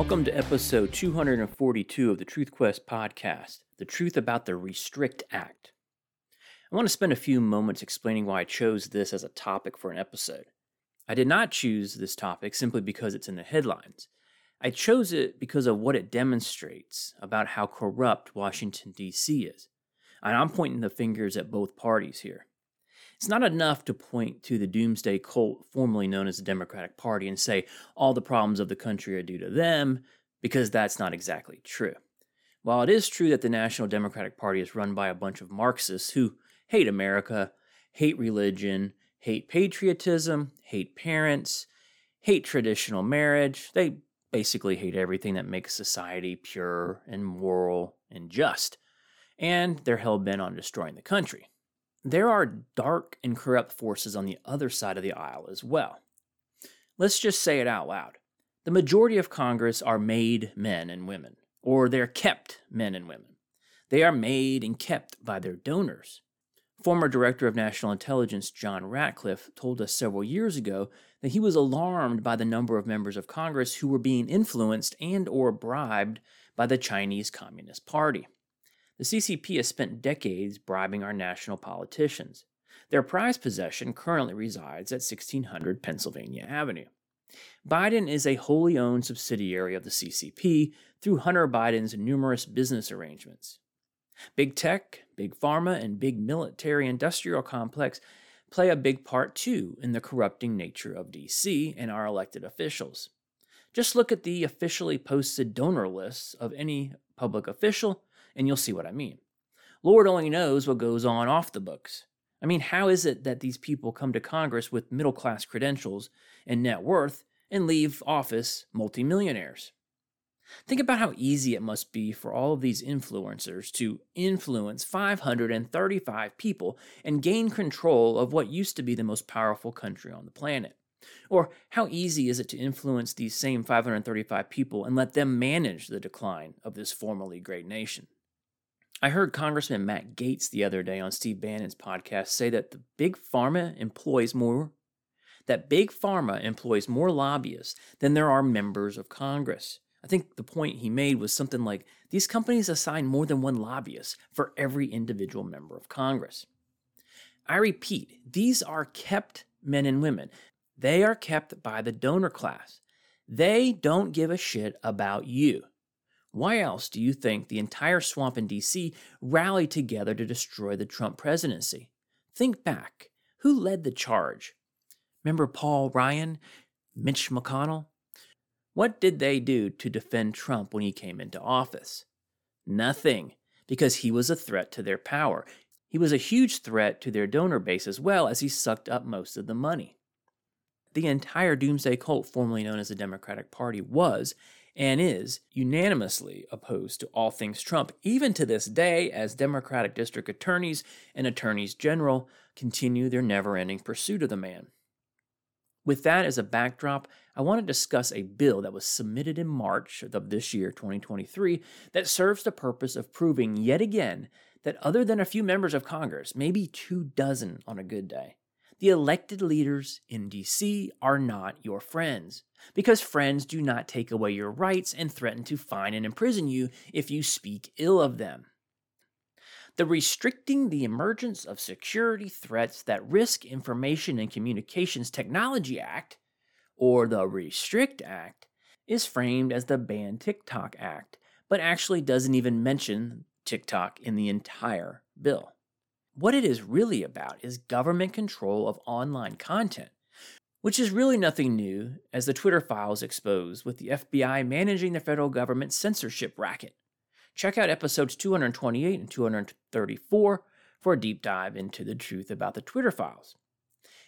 Welcome to episode 242 of the Truth Quest podcast The Truth About the Restrict Act. I want to spend a few moments explaining why I chose this as a topic for an episode. I did not choose this topic simply because it's in the headlines. I chose it because of what it demonstrates about how corrupt Washington, D.C. is. And I'm pointing the fingers at both parties here. It's not enough to point to the doomsday cult formerly known as the Democratic Party and say all the problems of the country are due to them, because that's not exactly true. While it is true that the National Democratic Party is run by a bunch of Marxists who hate America, hate religion, hate patriotism, hate parents, hate traditional marriage, they basically hate everything that makes society pure and moral and just, and they're hell bent on destroying the country. There are dark and corrupt forces on the other side of the aisle as well. Let's just say it out loud. The majority of Congress are made men and women, or they're kept men and women. They are made and kept by their donors. Former Director of National Intelligence John Ratcliffe told us several years ago that he was alarmed by the number of members of Congress who were being influenced and or bribed by the Chinese Communist Party. The CCP has spent decades bribing our national politicians. Their prized possession currently resides at 1600 Pennsylvania Avenue. Biden is a wholly owned subsidiary of the CCP through Hunter Biden's numerous business arrangements. Big tech, big pharma, and big military industrial complex play a big part too in the corrupting nature of DC and our elected officials. Just look at the officially posted donor lists of any public official and you'll see what I mean. Lord only knows what goes on off the books. I mean, how is it that these people come to Congress with middle class credentials and net worth and leave office multimillionaires? Think about how easy it must be for all of these influencers to influence 535 people and gain control of what used to be the most powerful country on the planet. Or how easy is it to influence these same 535 people and let them manage the decline of this formerly great nation? I heard Congressman Matt Gaetz the other day on Steve Bannon's podcast say that the big pharma employs more that big pharma employs more lobbyists than there are members of Congress. I think the point he made was something like these companies assign more than one lobbyist for every individual member of Congress. I repeat, these are kept men and women. They are kept by the donor class. They don't give a shit about you. Why else do you think the entire swamp in DC rallied together to destroy the Trump presidency? Think back. Who led the charge? Remember Paul Ryan? Mitch McConnell? What did they do to defend Trump when he came into office? Nothing, because he was a threat to their power. He was a huge threat to their donor base as well as he sucked up most of the money. The entire doomsday cult, formerly known as the Democratic Party, was and is unanimously opposed to all things Trump, even to this day, as Democratic district attorneys and attorneys general continue their never ending pursuit of the man. With that as a backdrop, I want to discuss a bill that was submitted in March of this year, 2023, that serves the purpose of proving yet again that other than a few members of Congress, maybe two dozen on a good day, the elected leaders in DC are not your friends, because friends do not take away your rights and threaten to fine and imprison you if you speak ill of them. The Restricting the Emergence of Security Threats That Risk Information and Communications Technology Act, or the Restrict Act, is framed as the Ban TikTok Act, but actually doesn't even mention TikTok in the entire bill. What it is really about is government control of online content, which is really nothing new, as the Twitter files expose, with the FBI managing the federal government's censorship racket. Check out episodes 228 and 234 for a deep dive into the truth about the Twitter files.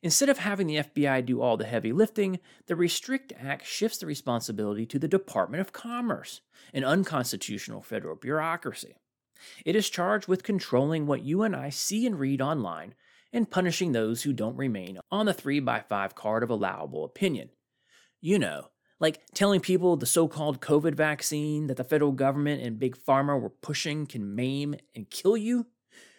Instead of having the FBI do all the heavy lifting, the Restrict Act shifts the responsibility to the Department of Commerce, an unconstitutional federal bureaucracy. It is charged with controlling what you and I see and read online and punishing those who don't remain on the 3x5 card of allowable opinion. You know, like telling people the so called COVID vaccine that the federal government and big pharma were pushing can maim and kill you.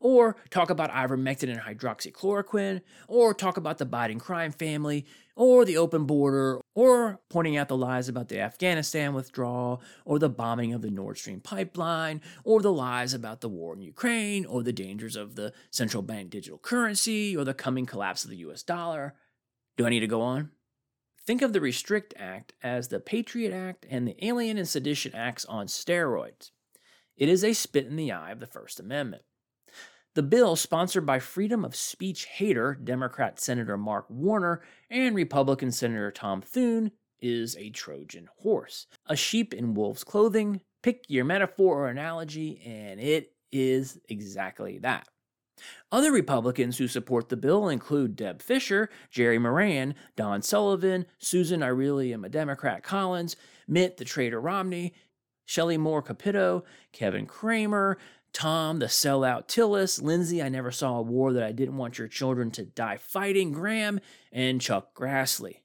Or talk about ivermectin and hydroxychloroquine, or talk about the Biden crime family, or the open border, or pointing out the lies about the Afghanistan withdrawal, or the bombing of the Nord Stream pipeline, or the lies about the war in Ukraine, or the dangers of the central bank digital currency, or the coming collapse of the US dollar. Do I need to go on? Think of the Restrict Act as the Patriot Act and the Alien and Sedition Acts on steroids. It is a spit in the eye of the First Amendment. The bill, sponsored by freedom of speech hater Democrat Senator Mark Warner and Republican Senator Tom Thune, is a Trojan horse. A sheep in wolf's clothing. Pick your metaphor or analogy, and it is exactly that. Other Republicans who support the bill include Deb Fischer, Jerry Moran, Don Sullivan, Susan I Really Am a Democrat Collins, Mitt the Traitor Romney, Shelley Moore Capito, Kevin Cramer, Tom, the sellout Tillis, Lindsey, I never saw a war that I didn't want your children to die fighting, Graham, and Chuck Grassley.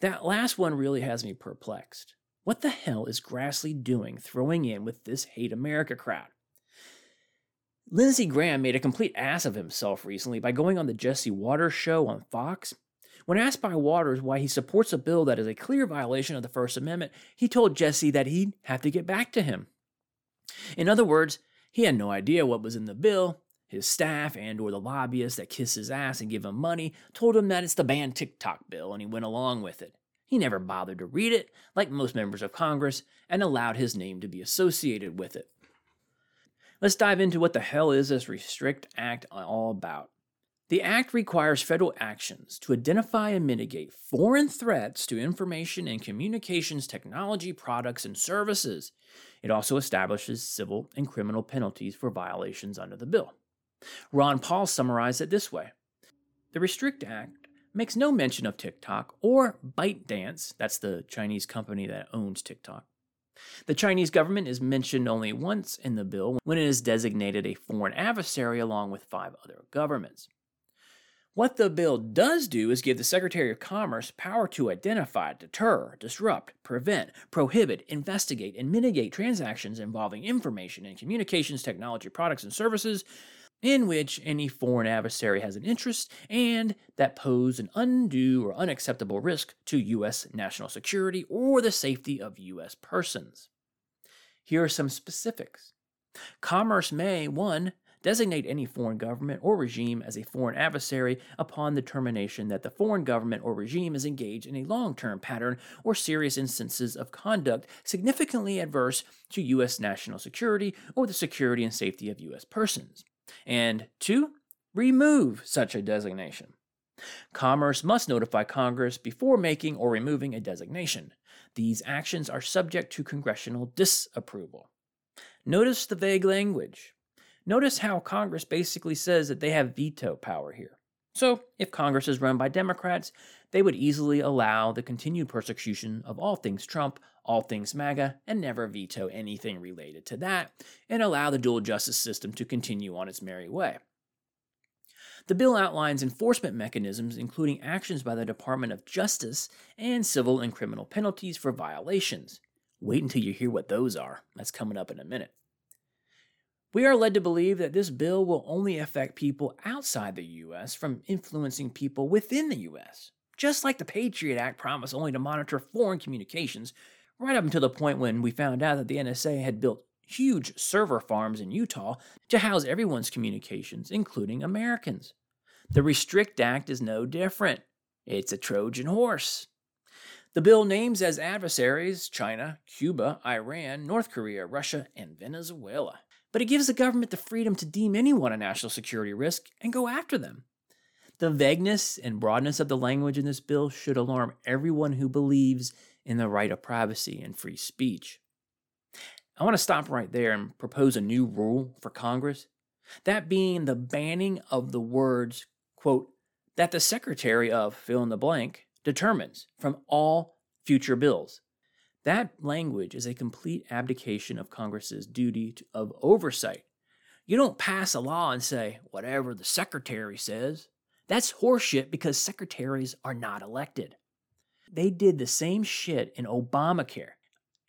That last one really has me perplexed. What the hell is Grassley doing throwing in with this hate America crowd? Lindsey Graham made a complete ass of himself recently by going on the Jesse Watters show on Fox. When asked by Watters why he supports a bill that is a clear violation of the First Amendment, he told Jesse that he'd have to get back to him. In other words, he had no idea what was in the bill. His staff and or the lobbyists that kiss his ass and give him money told him that it's the ban TikTok bill and he went along with it. He never bothered to read it, like most members of Congress, and allowed his name to be associated with it. Let's dive into what the hell is this Restrict Act all about. The Act requires federal actions to identify and mitigate foreign threats to information and communications technology products and services. It also establishes civil and criminal penalties for violations under the bill. Ron Paul summarized it this way The Restrict Act makes no mention of TikTok or ByteDance, that's the Chinese company that owns TikTok. The Chinese government is mentioned only once in the bill when it is designated a foreign adversary along with five other governments. What the bill does do is give the Secretary of Commerce power to identify, deter, disrupt, prevent, prohibit, investigate, and mitigate transactions involving information and communications technology products and services in which any foreign adversary has an interest and that pose an undue or unacceptable risk to U.S. national security or the safety of U.S. persons. Here are some specifics. Commerce may 1 designate any foreign government or regime as a foreign adversary upon the determination that the foreign government or regime is engaged in a long term pattern or serious instances of conduct significantly adverse to U.S. national security or the security and safety of U.S. persons. And two, remove such a designation. Commerce must notify Congress before making or removing a designation. These actions are subject to congressional disapproval. Notice the vague language. Notice how Congress basically says that they have veto power here. So, if Congress is run by Democrats, they would easily allow the continued persecution of all things Trump, all things MAGA, and never veto anything related to that, and allow the dual justice system to continue on its merry way. The bill outlines enforcement mechanisms, including actions by the Department of Justice and civil and criminal penalties for violations. Wait until you hear what those are. That's coming up in a minute. We are led to believe that this bill will only affect people outside the U.S. from influencing people within the U.S., just like the Patriot Act promised only to monitor foreign communications, right up until the point when we found out that the NSA had built huge server farms in Utah to house everyone's communications, including Americans. The Restrict Act is no different. It's a Trojan horse. The bill names as adversaries China, Cuba, Iran, North Korea, Russia, and Venezuela but it gives the government the freedom to deem anyone a national security risk and go after them. The vagueness and broadness of the language in this bill should alarm everyone who believes in the right of privacy and free speech. I want to stop right there and propose a new rule for Congress, that being the banning of the words, quote, that the Secretary of fill in the blank determines from all future bills, that language is a complete abdication of Congress's duty to, of oversight. You don't pass a law and say, whatever the secretary says. That's horseshit because secretaries are not elected. They did the same shit in Obamacare.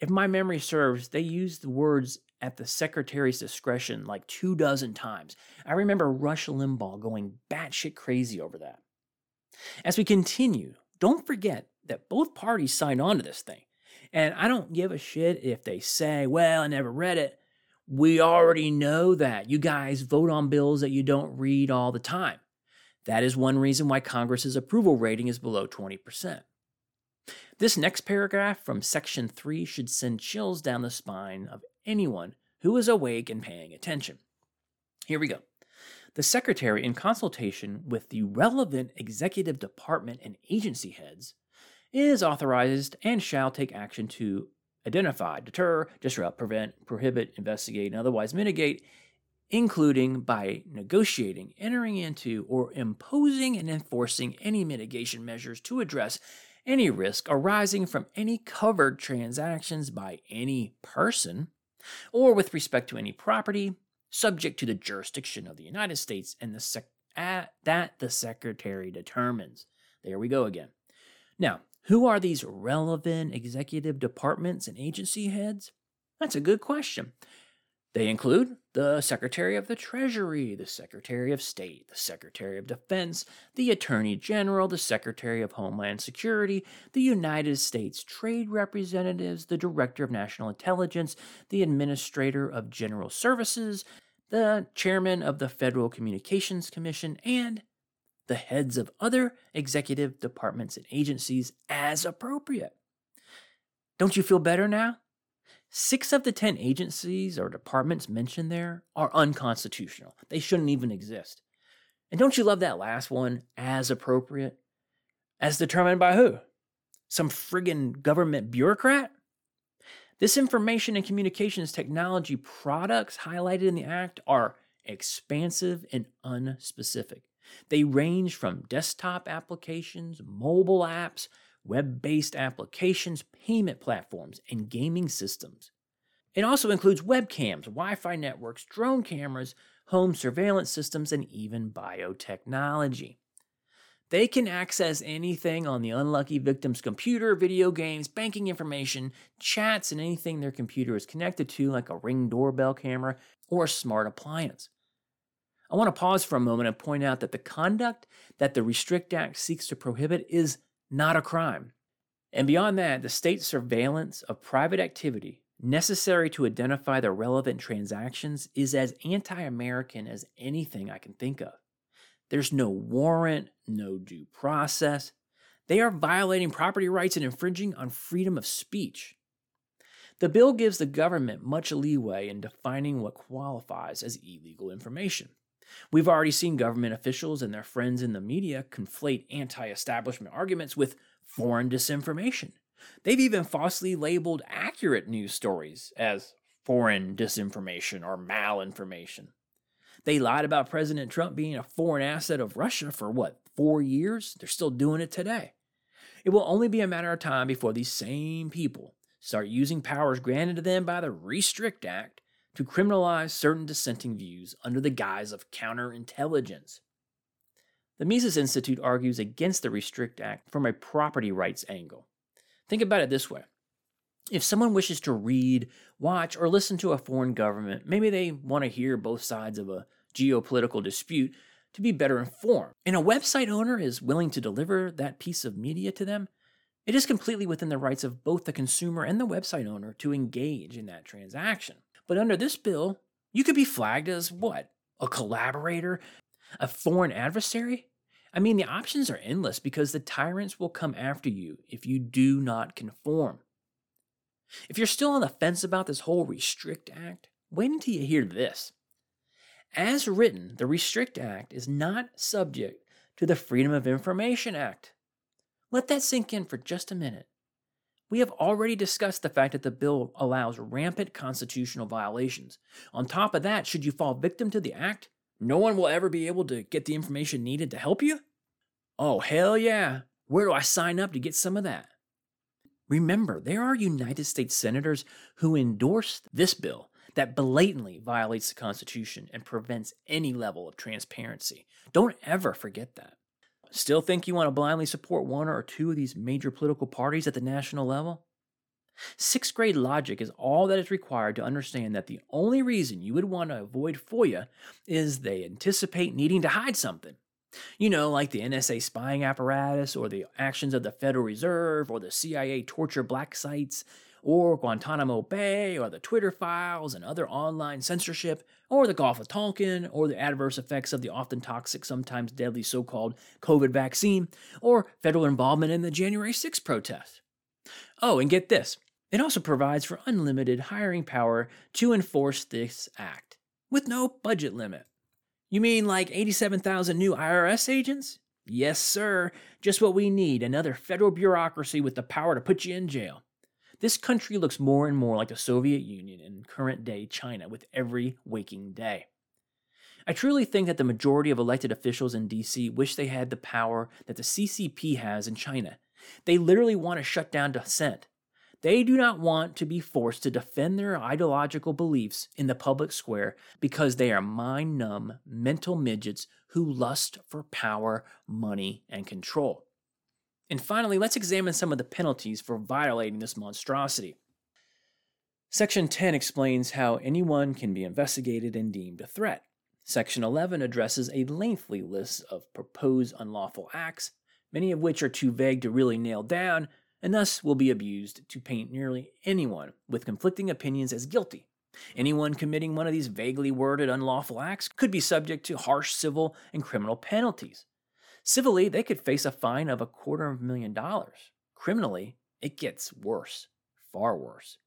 If my memory serves, they used the words at the secretary's discretion like two dozen times. I remember Rush Limbaugh going batshit crazy over that. As we continue, don't forget that both parties signed on to this thing. And I don't give a shit if they say, well, I never read it. We already know that. You guys vote on bills that you don't read all the time. That is one reason why Congress's approval rating is below 20%. This next paragraph from Section 3 should send chills down the spine of anyone who is awake and paying attention. Here we go. The Secretary, in consultation with the relevant executive department and agency heads, is authorized and shall take action to identify, deter, disrupt, prevent, prohibit, investigate, and otherwise mitigate, including by negotiating, entering into, or imposing and enforcing any mitigation measures to address any risk arising from any covered transactions by any person, or with respect to any property, subject to the jurisdiction of the United States and the sec- that the Secretary determines. There we go again. Now, who are these relevant executive departments and agency heads? That's a good question. They include the Secretary of the Treasury, the Secretary of State, the Secretary of Defense, the Attorney General, the Secretary of Homeland Security, the United States Trade Representatives, the Director of National Intelligence, the Administrator of General Services, the Chairman of the Federal Communications Commission, and the heads of other executive departments and agencies as appropriate. Don't you feel better now? Six of the 10 agencies or departments mentioned there are unconstitutional. They shouldn't even exist. And don't you love that last one, as appropriate? As determined by who? Some friggin' government bureaucrat? This information and communications technology products highlighted in the Act are expansive and unspecific. They range from desktop applications, mobile apps, web based applications, payment platforms, and gaming systems. It also includes webcams, Wi Fi networks, drone cameras, home surveillance systems, and even biotechnology. They can access anything on the unlucky victim's computer, video games, banking information, chats, and anything their computer is connected to, like a ring doorbell camera or a smart appliance. I want to pause for a moment and point out that the conduct that the Restrict Act seeks to prohibit is not a crime. And beyond that, the state surveillance of private activity necessary to identify the relevant transactions is as anti American as anything I can think of. There's no warrant, no due process. They are violating property rights and infringing on freedom of speech. The bill gives the government much leeway in defining what qualifies as illegal information. We've already seen government officials and their friends in the media conflate anti establishment arguments with foreign disinformation. They've even falsely labeled accurate news stories as foreign disinformation or malinformation. They lied about President Trump being a foreign asset of Russia for what, four years? They're still doing it today. It will only be a matter of time before these same people start using powers granted to them by the Restrict Act to criminalize certain dissenting views under the guise of counterintelligence. The Mises Institute argues against the Restrict Act from a property rights angle. Think about it this way if someone wishes to read, watch, or listen to a foreign government, maybe they want to hear both sides of a geopolitical dispute to be better informed, and a website owner is willing to deliver that piece of media to them, it is completely within the rights of both the consumer and the website owner to engage in that transaction. But under this bill, you could be flagged as what? A collaborator? A foreign adversary? I mean, the options are endless because the tyrants will come after you if you do not conform. If you're still on the fence about this whole Restrict Act, wait until you hear this. As written, the Restrict Act is not subject to the Freedom of Information Act. Let that sink in for just a minute. We have already discussed the fact that the bill allows rampant constitutional violations. On top of that, should you fall victim to the act, no one will ever be able to get the information needed to help you? Oh, hell yeah. Where do I sign up to get some of that? Remember, there are United States senators who endorsed this bill that blatantly violates the Constitution and prevents any level of transparency. Don't ever forget that. Still think you want to blindly support one or two of these major political parties at the national level? Sixth grade logic is all that is required to understand that the only reason you would want to avoid FOIA is they anticipate needing to hide something. You know, like the NSA spying apparatus, or the actions of the Federal Reserve, or the CIA torture black sites, or Guantanamo Bay, or the Twitter files and other online censorship, or the Gulf of Tonkin, or the adverse effects of the often toxic, sometimes deadly so called COVID vaccine, or federal involvement in the January 6 protest. Oh, and get this it also provides for unlimited hiring power to enforce this act, with no budget limit. You mean like 87,000 new IRS agents? Yes, sir. Just what we need another federal bureaucracy with the power to put you in jail. This country looks more and more like the Soviet Union and current day China with every waking day. I truly think that the majority of elected officials in DC wish they had the power that the CCP has in China. They literally want to shut down dissent. They do not want to be forced to defend their ideological beliefs in the public square because they are mind numb mental midgets who lust for power, money, and control. And finally, let's examine some of the penalties for violating this monstrosity. Section 10 explains how anyone can be investigated and deemed a threat. Section 11 addresses a lengthy list of proposed unlawful acts, many of which are too vague to really nail down, and thus will be abused to paint nearly anyone with conflicting opinions as guilty. Anyone committing one of these vaguely worded unlawful acts could be subject to harsh civil and criminal penalties. Civilly, they could face a fine of a quarter of a million dollars. Criminally, it gets worse, far worse.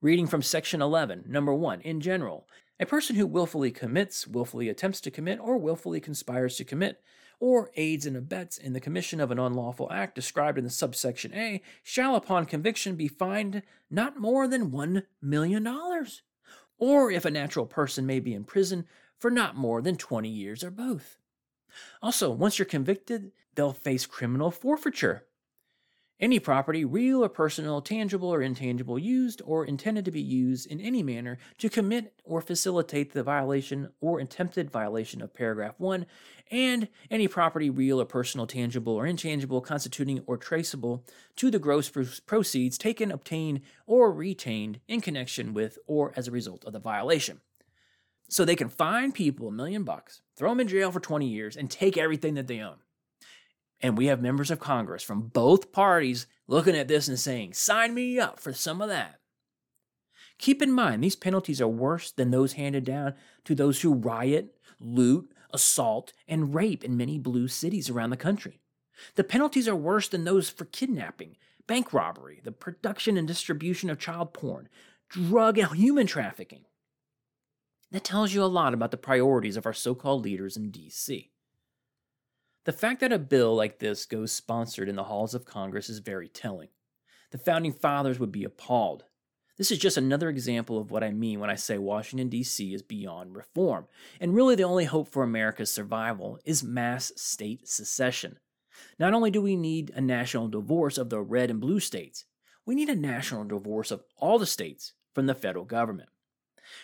Reading from section 11, number 1, in general, a person who willfully commits, willfully attempts to commit, or willfully conspires to commit, or aids and abets in the commission of an unlawful act described in the subsection A, shall upon conviction be fined not more than $1 million, or if a natural person may be in prison for not more than 20 years or both. Also, once you're convicted, they'll face criminal forfeiture. Any property, real or personal, tangible or intangible, used or intended to be used in any manner to commit or facilitate the violation or attempted violation of paragraph 1, and any property, real or personal, tangible or intangible, constituting or traceable to the gross proceeds taken, obtained, or retained in connection with or as a result of the violation so they can fine people a million bucks, throw them in jail for 20 years, and take everything that they own. And we have members of Congress from both parties looking at this and saying, sign me up for some of that. Keep in mind, these penalties are worse than those handed down to those who riot, loot, assault, and rape in many blue cities around the country. The penalties are worse than those for kidnapping, bank robbery, the production and distribution of child porn, drug and human trafficking. That tells you a lot about the priorities of our so called leaders in DC. The fact that a bill like this goes sponsored in the halls of Congress is very telling. The founding fathers would be appalled. This is just another example of what I mean when I say Washington, D.C. is beyond reform, and really the only hope for America's survival is mass state secession. Not only do we need a national divorce of the red and blue states, we need a national divorce of all the states from the federal government.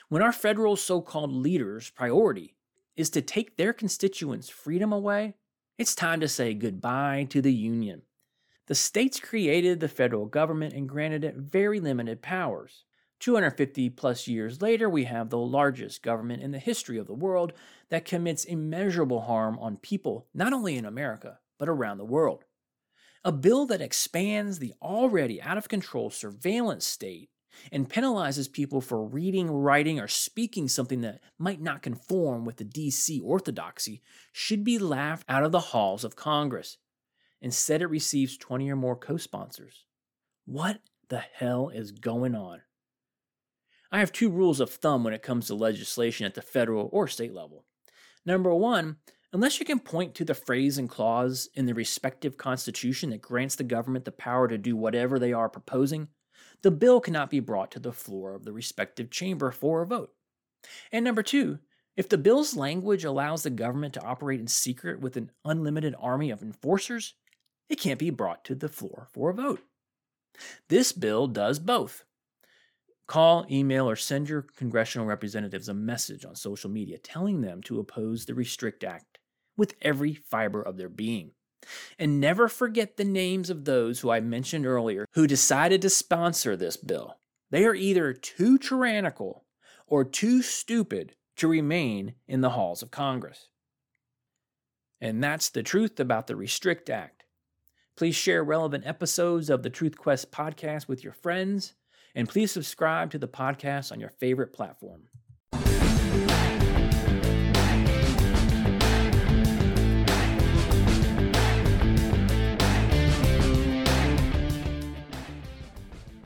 When our federal so called leaders' priority is to take their constituents' freedom away, it's time to say goodbye to the Union. The states created the federal government and granted it very limited powers. 250 plus years later, we have the largest government in the history of the world that commits immeasurable harm on people, not only in America, but around the world. A bill that expands the already out of control surveillance state and penalizes people for reading, writing, or speaking something that might not conform with the DC orthodoxy should be laughed out of the halls of Congress. Instead, it receives 20 or more co sponsors. What the hell is going on? I have two rules of thumb when it comes to legislation at the federal or state level. Number one, unless you can point to the phrase and clause in the respective constitution that grants the government the power to do whatever they are proposing, the bill cannot be brought to the floor of the respective chamber for a vote. And number two, if the bill's language allows the government to operate in secret with an unlimited army of enforcers, it can't be brought to the floor for a vote. This bill does both. Call, email, or send your congressional representatives a message on social media telling them to oppose the Restrict Act with every fiber of their being. And never forget the names of those who I mentioned earlier who decided to sponsor this bill. They are either too tyrannical or too stupid to remain in the halls of Congress. And that's the truth about the Restrict Act. Please share relevant episodes of the Truth Quest podcast with your friends, and please subscribe to the podcast on your favorite platform.